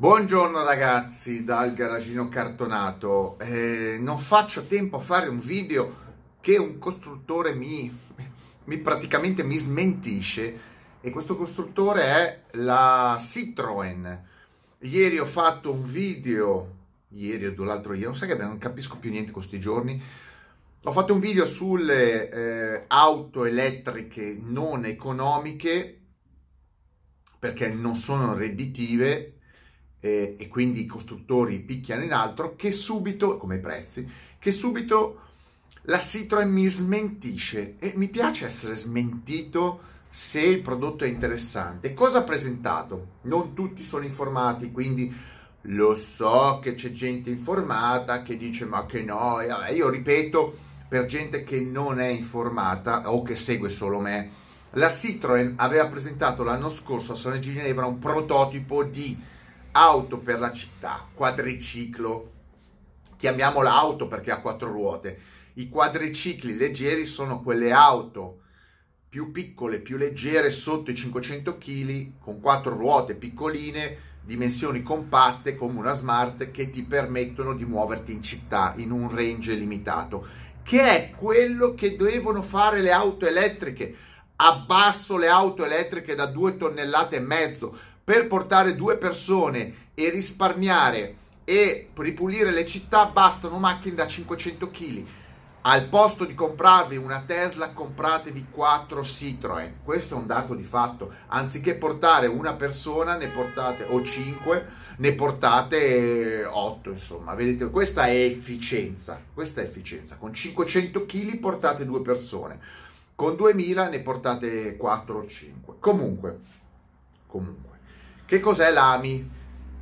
Buongiorno ragazzi dal garagino cartonato, eh, non faccio tempo a fare un video che un costruttore mi, mi praticamente mi smentisce. E questo costruttore è la Citroen. Ieri ho fatto un video, ieri o l'altro ieri, non so che non capisco più niente questi giorni, ho fatto un video sulle eh, auto elettriche non economiche perché non sono redditive eh, e quindi i costruttori picchiano in altro, che subito, come i prezzi, che subito la Citroen mi smentisce e mi piace essere smentito se il prodotto è interessante. Cosa ha presentato? Non tutti sono informati, quindi lo so che c'è gente informata che dice ma che no, vabbè, io ripeto per gente che non è informata o che segue solo me, la Citroen aveva presentato l'anno scorso a San Ginevra un prototipo di auto per la città, quadriciclo, chiamiamola auto perché ha quattro ruote. I quadricicli leggeri sono quelle auto più piccole, più leggere, sotto i 500 kg, con quattro ruote piccoline, dimensioni compatte come una smart che ti permettono di muoverti in città in un range limitato, che è quello che devono fare le auto elettriche. Abbasso le auto elettriche da 2 tonnellate e mezzo, per portare due persone e risparmiare e ripulire le città bastano macchine da 500 kg. Al posto di comprarvi una Tesla, compratevi 4 Citroen. Questo è un dato di fatto. Anziché portare una persona, ne portate o 5, ne portate 8, insomma. Vedete, questa è efficienza. Questa è efficienza. Con 500 kg portate due persone. Con 2000 ne portate 4 o 5. Comunque, comunque che cos'è l'AMI?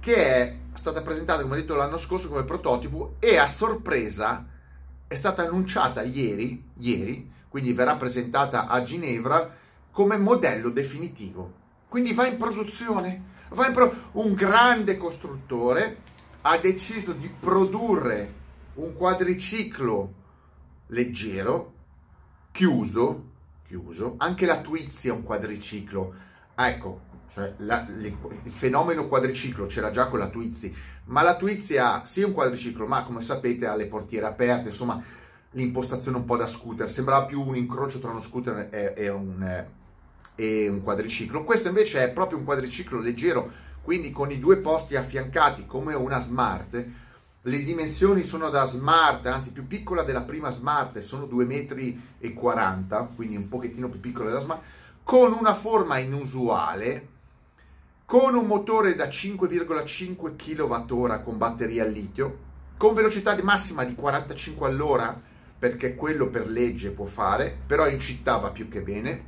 Che è stata presentata, come detto l'anno scorso, come prototipo e a sorpresa è stata annunciata ieri, ieri, quindi verrà presentata a Ginevra come modello definitivo. Quindi va in produzione. Va in pro- un grande costruttore ha deciso di produrre un quadriciclo leggero, chiuso, chiuso. Anche la Twizy è un quadriciclo. Ah, ecco, cioè la, le, il fenomeno quadriciclo c'era già con la Twizy, ma la Twizy ha sì un quadriciclo, ma come sapete ha le portiere aperte, insomma l'impostazione un po' da scooter, sembrava più un incrocio tra uno scooter e, e, un, e un quadriciclo. Questo invece è proprio un quadriciclo leggero, quindi con i due posti affiancati come una smart. Le dimensioni sono da smart, anzi più piccola della prima smart, sono 2,40 m, quindi un pochettino più piccola della smart, con una forma inusuale, con un motore da 5,5 kWh con batteria al litio, con velocità massima di 45 all'ora, perché quello per legge può fare, però in città va più che bene,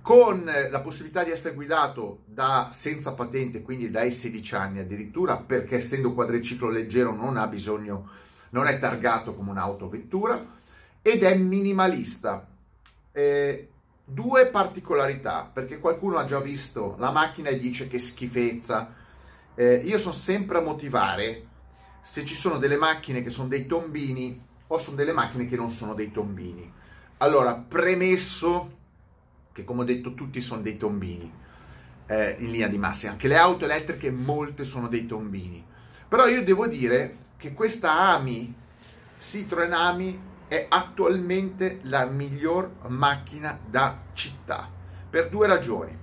con la possibilità di essere guidato da senza patente, quindi dai 16 anni addirittura, perché essendo quadriciclo leggero non ha bisogno, non è targato come un'autovettura, ed è minimalista. Eh, due particolarità, perché qualcuno ha già visto la macchina e dice che schifezza. Eh, io sono sempre a motivare se ci sono delle macchine che sono dei tombini o sono delle macchine che non sono dei tombini. Allora, premesso che come ho detto tutti sono dei tombini eh, in linea di massima, anche le auto elettriche molte sono dei tombini. Però io devo dire che questa AMI, Citroen AMI, è attualmente la miglior macchina da città per due ragioni.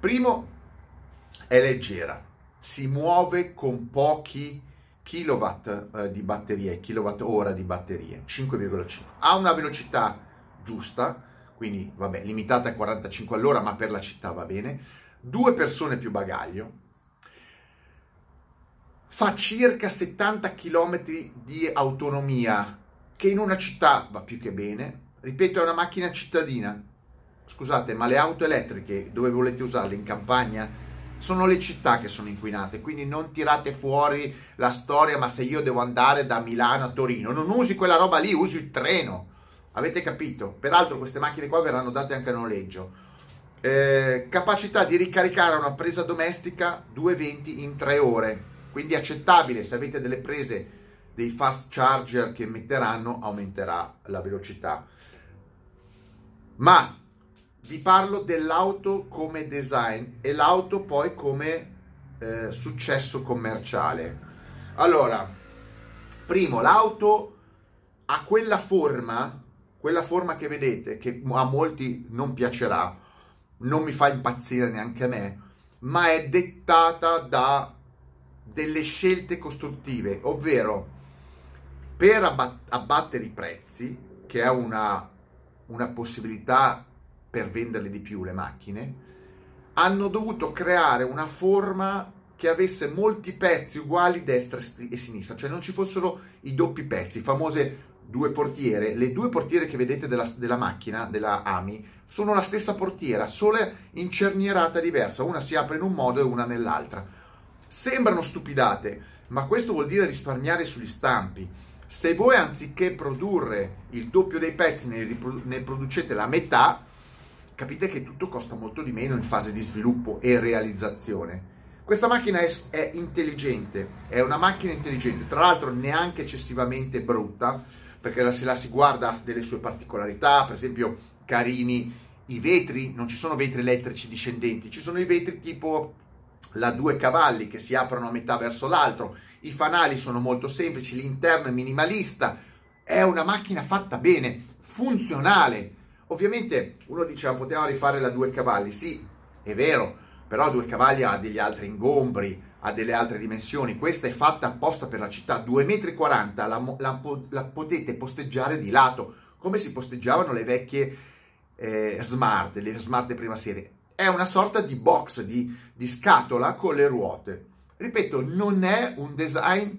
Primo, è leggera, si muove con pochi kilowatt eh, di batterie, kilowatt ora di batterie, 5,5. Ha una velocità giusta, quindi vabbè, limitata a 45 all'ora, ma per la città va bene. Due persone più bagaglio. Fa circa 70 km di autonomia che in una città va più che bene. Ripeto, è una macchina cittadina. Scusate, ma le auto elettriche dove volete usarle in campagna sono le città che sono inquinate, quindi non tirate fuori la storia, ma se io devo andare da Milano a Torino, non usi quella roba lì, usi il treno. Avete capito? Peraltro queste macchine qua verranno date anche a noleggio. Eh, capacità di ricaricare una presa domestica 220 in 3 ore, quindi accettabile se avete delle prese dei fast charger che metteranno aumenterà la velocità. Ma vi parlo dell'auto come design e l'auto poi come eh, successo commerciale. Allora, primo, l'auto ha quella forma, quella forma che vedete, che a molti non piacerà, non mi fa impazzire neanche a me, ma è dettata da delle scelte costruttive, ovvero per abbat- abbattere i prezzi, che è una, una possibilità per venderle di più le macchine, hanno dovuto creare una forma che avesse molti pezzi uguali destra e sinistra, cioè non ci fossero i doppi pezzi, famose due portiere. Le due portiere che vedete della, della macchina, della AMI, sono la stessa portiera, solo incernierata diversa, una si apre in un modo e una nell'altra. Sembrano stupidate, ma questo vuol dire risparmiare sugli stampi. Se voi anziché produrre il doppio dei pezzi ne, ne producete la metà, capite che tutto costa molto di meno in fase di sviluppo e realizzazione. Questa macchina è, è, intelligente, è una macchina intelligente, tra l'altro neanche eccessivamente brutta, perché se la si guarda ha delle sue particolarità, per esempio carini i vetri, non ci sono vetri elettrici discendenti, ci sono i vetri tipo la due cavalli che si aprono a metà verso l'altro, i fanali sono molto semplici, l'interno è minimalista, è una macchina fatta bene, funzionale, Ovviamente uno diceva potevamo rifare la due cavalli, sì, è vero, però due cavalli ha degli altri ingombri, ha delle altre dimensioni, questa è fatta apposta per la città, 2,40 m, la, la, la, potete posteggiare di lato, come si posteggiavano le vecchie eh, smart, le smart prima serie. È una sorta di box, di, di scatola con le ruote. Ripeto, non è un design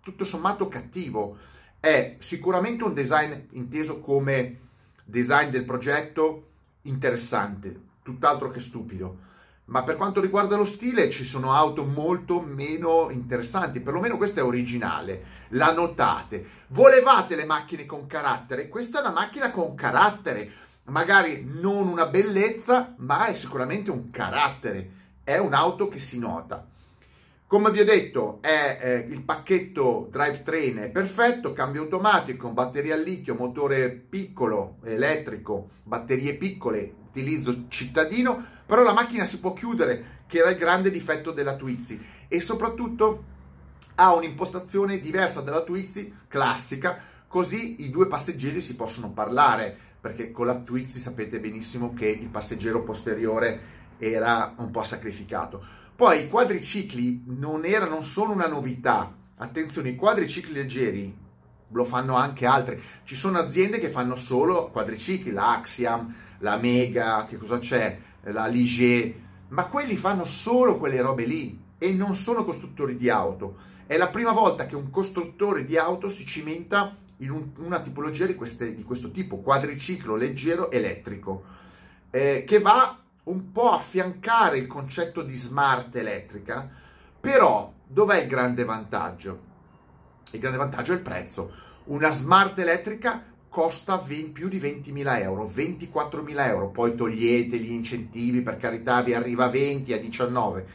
tutto sommato cattivo, è sicuramente un design inteso come design del progetto interessante, tutt'altro che stupido. Ma per quanto riguarda lo stile ci sono auto molto meno interessanti, perlomeno questa è originale, la notate. Volevate le macchine con carattere? Questa è una macchina con carattere, magari non una bellezza, ma è sicuramente un carattere, è un'auto che si nota. Come vi ho detto, è, eh, il pacchetto drivetrain è perfetto, cambio automatico, batteria a litio, motore piccolo, elettrico, batterie piccole, utilizzo cittadino, però la macchina si può chiudere, che era il grande difetto della Twizy e soprattutto ha un'impostazione diversa dalla Twizy classica, così i due passeggeri si possono parlare, perché con la Twizy sapete benissimo che il passeggero posteriore era un po' sacrificato. Poi i quadricicli non erano solo una novità. Attenzione, i quadricicli leggeri lo fanno anche altri. Ci sono aziende che fanno solo quadricicli, la Axiam, la Mega, che cosa c'è, la Ligier, ma quelli fanno solo quelle robe lì e non sono costruttori di auto. È la prima volta che un costruttore di auto si cimenta in un, una tipologia di, queste, di, questo tipo, quadriciclo leggero elettrico, eh, che va un po' affiancare il concetto di smart elettrica, però dov'è il grande vantaggio? Il grande vantaggio è il prezzo. Una smart elettrica costa 20, più di 20.000 euro, 24.000 euro, poi togliete gli incentivi, per carità vi arriva a 20, a 19.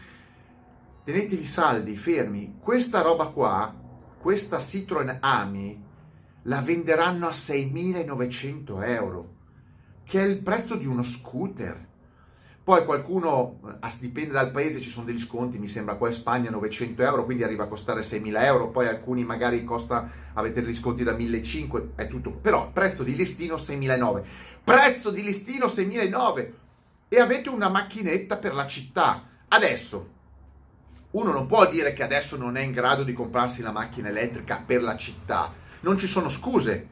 Tenetevi saldi, fermi. Questa roba qua, questa Citroen Ami, la venderanno a 6.900 euro, che è il prezzo di uno scooter. Poi qualcuno, dipende dal paese, ci sono degli sconti, mi sembra qua in Spagna 900 euro, quindi arriva a costare 6.000 euro, poi alcuni magari costa, avete degli sconti da 1.500, è tutto, però prezzo di listino 6.900, prezzo di listino 6.900 e avete una macchinetta per la città. Adesso, uno non può dire che adesso non è in grado di comprarsi la macchina elettrica per la città, non ci sono scuse,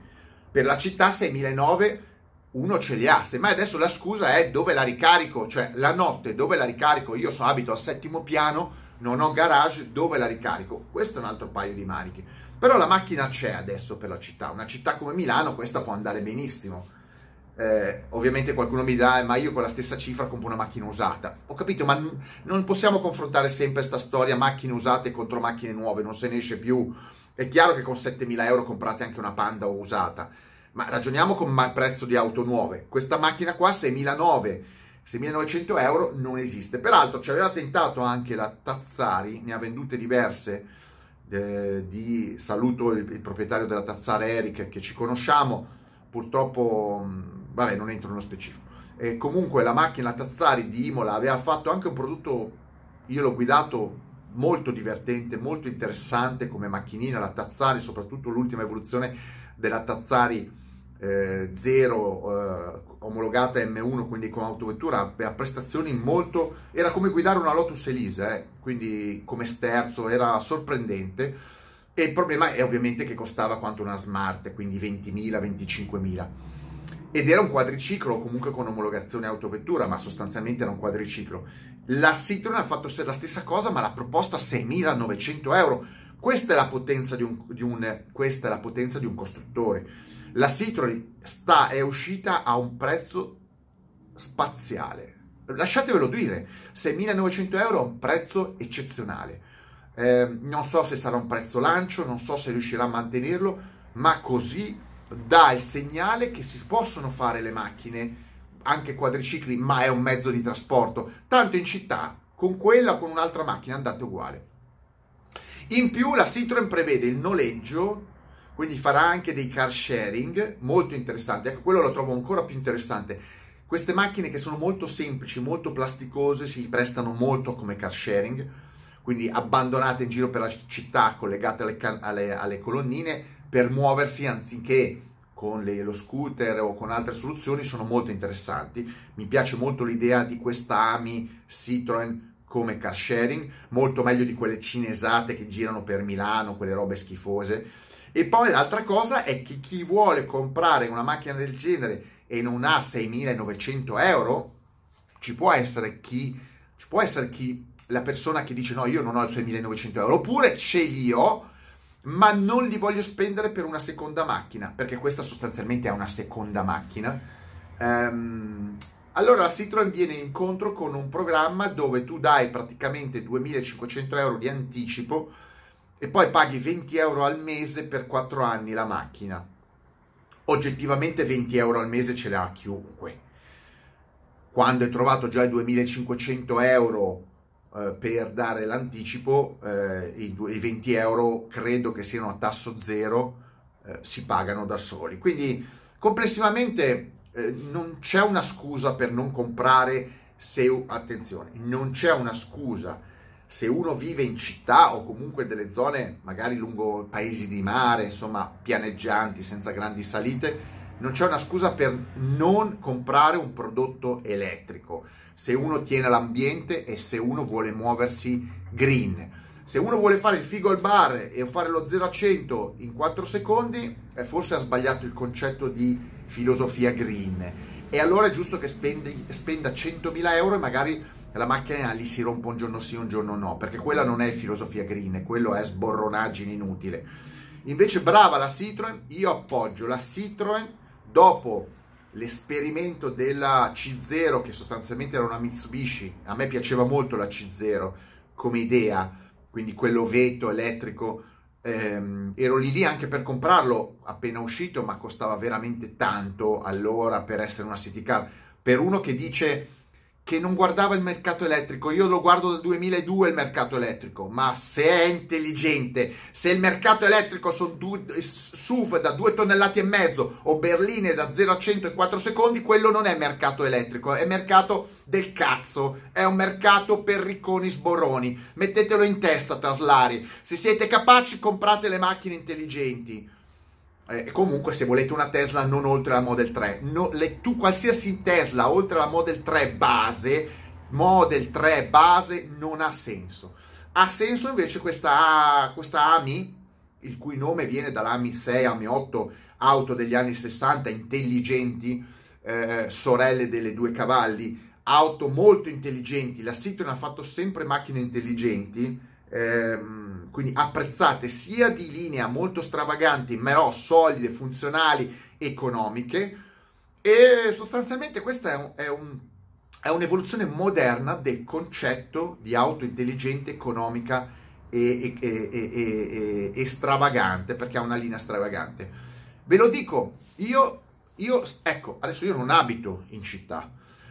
per la città 6.900 uno ce li ha, semmai adesso la scusa è dove la ricarico, cioè la notte dove la ricarico, io so abito al settimo piano, non ho garage, dove la ricarico? Questo è un altro paio di maniche. Però la macchina c'è adesso per la città, una città come Milano questa può andare benissimo. Eh, ovviamente qualcuno mi dirà, eh, ma io con la stessa cifra compro una macchina usata. Ho capito, ma n- non possiamo confrontare sempre questa storia macchine usate contro macchine nuove, non se ne esce più. È chiaro che con 7.000 euro comprate anche una Panda usata ma ragioniamo con ma- prezzo di auto nuove. Questa macchina qua 6.900, 6.900 euro non esiste. Peraltro ci aveva tentato anche la Tazzari, ne ha vendute diverse. Eh, di saluto il, il, proprietario della Tazzara Eric che ci conosciamo. Purtroppo, mh, vabbè, non entro nello specifico. E comunque la macchina Tazzari di Imola aveva fatto anche un prodotto io l'ho guidato molto divertente, molto interessante come macchinina, la Tazzari, soprattutto l'ultima evoluzione della Tazzari eh, 0 eh, omologata M1, quindi con autovettura, a prestazioni molto... era come guidare una Lotus Elise, eh, quindi come sterzo, era sorprendente. E il problema è ovviamente che costava quanto una Smart, quindi 20.000, 25.000. Ed era un quadriciclo, comunque con omologazione autovettura, ma sostanzialmente era un quadriciclo. La Citroen ha fatto la stessa cosa, ma l'ha proposta a 6.900 euro. Questa è la potenza di un, di un, questa è la potenza di un costruttore la Citroën sta, è uscita a un prezzo spaziale. Lasciatevelo dire, 6.900 euro è un prezzo eccezionale. Eh, non so se sarà un prezzo lancio, non so se riuscirà a mantenerlo, ma così dà il segnale che si possono fare le macchine, anche quadricicli, ma è un mezzo di trasporto. Tanto in città, con quella o con un'altra macchina andate uguale. In più la Citroën prevede il noleggio quindi farà anche dei car sharing molto interessanti. Ecco, quello lo trovo ancora più interessante. Queste macchine che sono molto semplici, molto plasticose, si prestano molto come car sharing, quindi abbandonate in giro per la città, collegate alle, alle, alle colonnine per muoversi anziché con le, lo scooter o con altre soluzioni sono molto interessanti. Mi piace molto l'idea di questa AMI Citroen come car sharing, molto meglio di quelle cinesate che girano per Milano, quelle robe schifose e poi l'altra cosa è che chi vuole comprare una macchina del genere e non ha 6.900 euro, ci può essere chi, ci può essere chi, la persona che dice no, io non ho i 6.900 euro, oppure ce li ho, ma non li voglio spendere per una seconda macchina, perché questa sostanzialmente è una seconda macchina. Um, allora la Citroen viene incontro con un programma dove tu dai praticamente 2.500 euro di anticipo e poi paghi 20 euro al mese per 4 anni la macchina. Oggettivamente 20 euro al mese ce l'ha chiunque. Quando hai trovato già i 2500 euro eh, per dare l'anticipo, eh, i, i, 20 euro credo che siano a tasso zero, eh, si pagano da soli. Quindi complessivamente eh, non c'è una scusa per non comprare se, attenzione, non c'è una scusa se uno vive in città o comunque delle zone magari lungo paesi di mare, insomma pianeggianti, senza grandi salite, non c'è una scusa per non comprare un prodotto elettrico. Se uno tiene l'ambiente e se uno vuole muoversi green. Se uno vuole fare il figo al bar e fare lo 0 a 100 in 4 secondi, eh, forse ha sbagliato il concetto di filosofia green. E allora è giusto che spendi, spenda 100.000 euro e magari la macchina lì si rompe un giorno sì, un giorno no, perché quella non è filosofia green, quello è sborronaggine inutile. Invece brava la Citroen, io appoggio la Citroen dopo l'esperimento della C0 che sostanzialmente era una Mitsubishi, a me piaceva molto la C0 come idea, quindi quello veto elettrico, ehm, ero lì lì anche per comprarlo appena uscito, ma costava veramente tanto allora per essere una city car. Per uno che dice che non guardava il mercato elettrico, io lo guardo dal 2002 il mercato elettrico, ma se è intelligente, se il mercato elettrico sono due, SUV da 2 tonnellate e mezzo o berline da 0 a 100 in 4 secondi, quello non è mercato elettrico, è mercato del cazzo, è un mercato per ricconi sboroni. Mettetelo in testa, Taslari. Se siete capaci, comprate le macchine intelligenti eh, comunque se volete una Tesla non oltre la Model 3 no, le, tu qualsiasi Tesla oltre la Model 3 base Model 3 base non ha senso. Ha senso invece questa, questa AMI il cui nome viene dall'AMI 6 AMI 8 auto degli anni 60 intelligenti eh, sorelle delle due cavalli auto molto intelligenti. La Citroen ha fatto sempre macchine intelligenti ehm, quindi apprezzate sia di linea molto stravaganti, però solide, funzionali, economiche. E sostanzialmente questa è, un, è, un, è un'evoluzione moderna del concetto di auto intelligente, economica e, e, e, stravagante, perché ha una linea stravagante. Ve lo dico, io, io, ecco, adesso io non abito in città,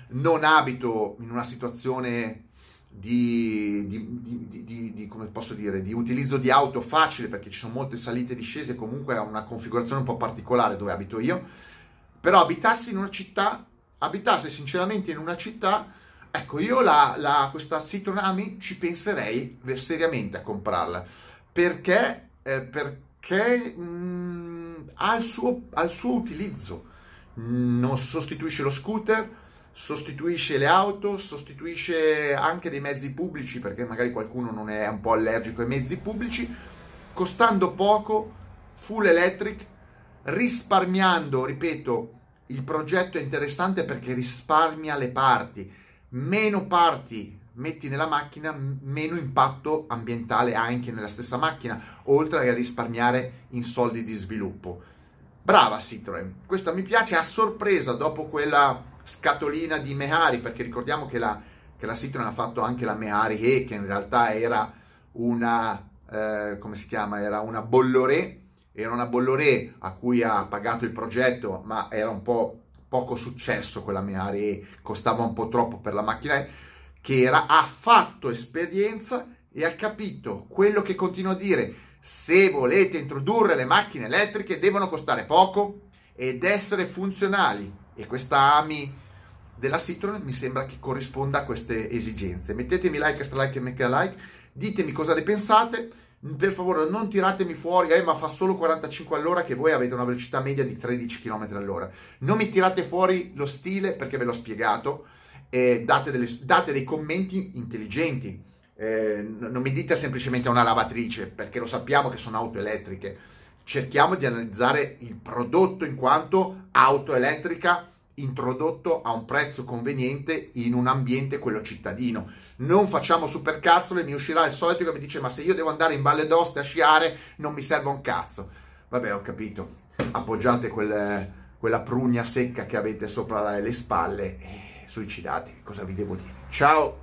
non abito in una situazione di, di, di, di, come posso dire, di utilizzo di auto facile perché ci sono molte salite e discese, comunque ha una configurazione un po' particolare dove abito io, però abitassi in una città, abitasse sinceramente in una città, Ecco, io la, la, questa Citroen Ami ci penserei seriamente a comprarla perché, eh, perché mh, mm, ha, il suo, ha il suo utilizzo. Non sostituisce lo scooter, sostituisce le auto, sostituisce anche dei mezzi pubblici perché magari qualcuno non è un po' allergico ai mezzi pubblici, costando poco, full electric, risparmiando, ripeto, il progetto è interessante perché risparmia le parti, meno parti metti nella macchina, meno impatto ambientale anche nella stessa macchina, oltre a risparmiare in soldi di sviluppo. Brava Citroen, questa mi piace, a sorpresa dopo quella scatolina di Mehari, perché ricordiamo che la, che la Citroen ha fatto anche la Mehari E, che in realtà era una, eh, come si chiama, era una Bolloré, era una Bolloré a cui ha pagato il progetto, ma era un po' poco successo quella Mehari E, costava un po' troppo per la macchina che era, ha fatto esperienza e ha capito quello che continuo a dire, se volete introdurre le macchine elettriche devono costare poco ed essere funzionali. E questa AMI della Citroen mi sembra che corrisponda a queste esigenze. Mettetemi like, extra like e mega like, ditemi cosa ne pensate. Per favore non tiratemi fuori, eh, ma fa solo 45 all'ora che voi avete una velocità media di 13 km all'ora. Non mi tirate fuori lo stile perché ve l'ho spiegato. Eh, date, delle, date, dei commenti intelligenti. Eh, non mi dite semplicemente una lavatrice perché lo sappiamo che sono auto elettriche. Cerchiamo di analizzare il prodotto in quanto auto elettrica introdotto a un prezzo conveniente in un ambiente quello cittadino. Non facciamo supercazzole, mi uscirà il solito che mi dice ma se io devo andare in Valle d'Oste a sciare non mi serve un cazzo. Vabbè, ho capito. Appoggiate quel, quella prugna secca che avete sopra le spalle e suicidatevi. Cosa vi devo dire? Ciao!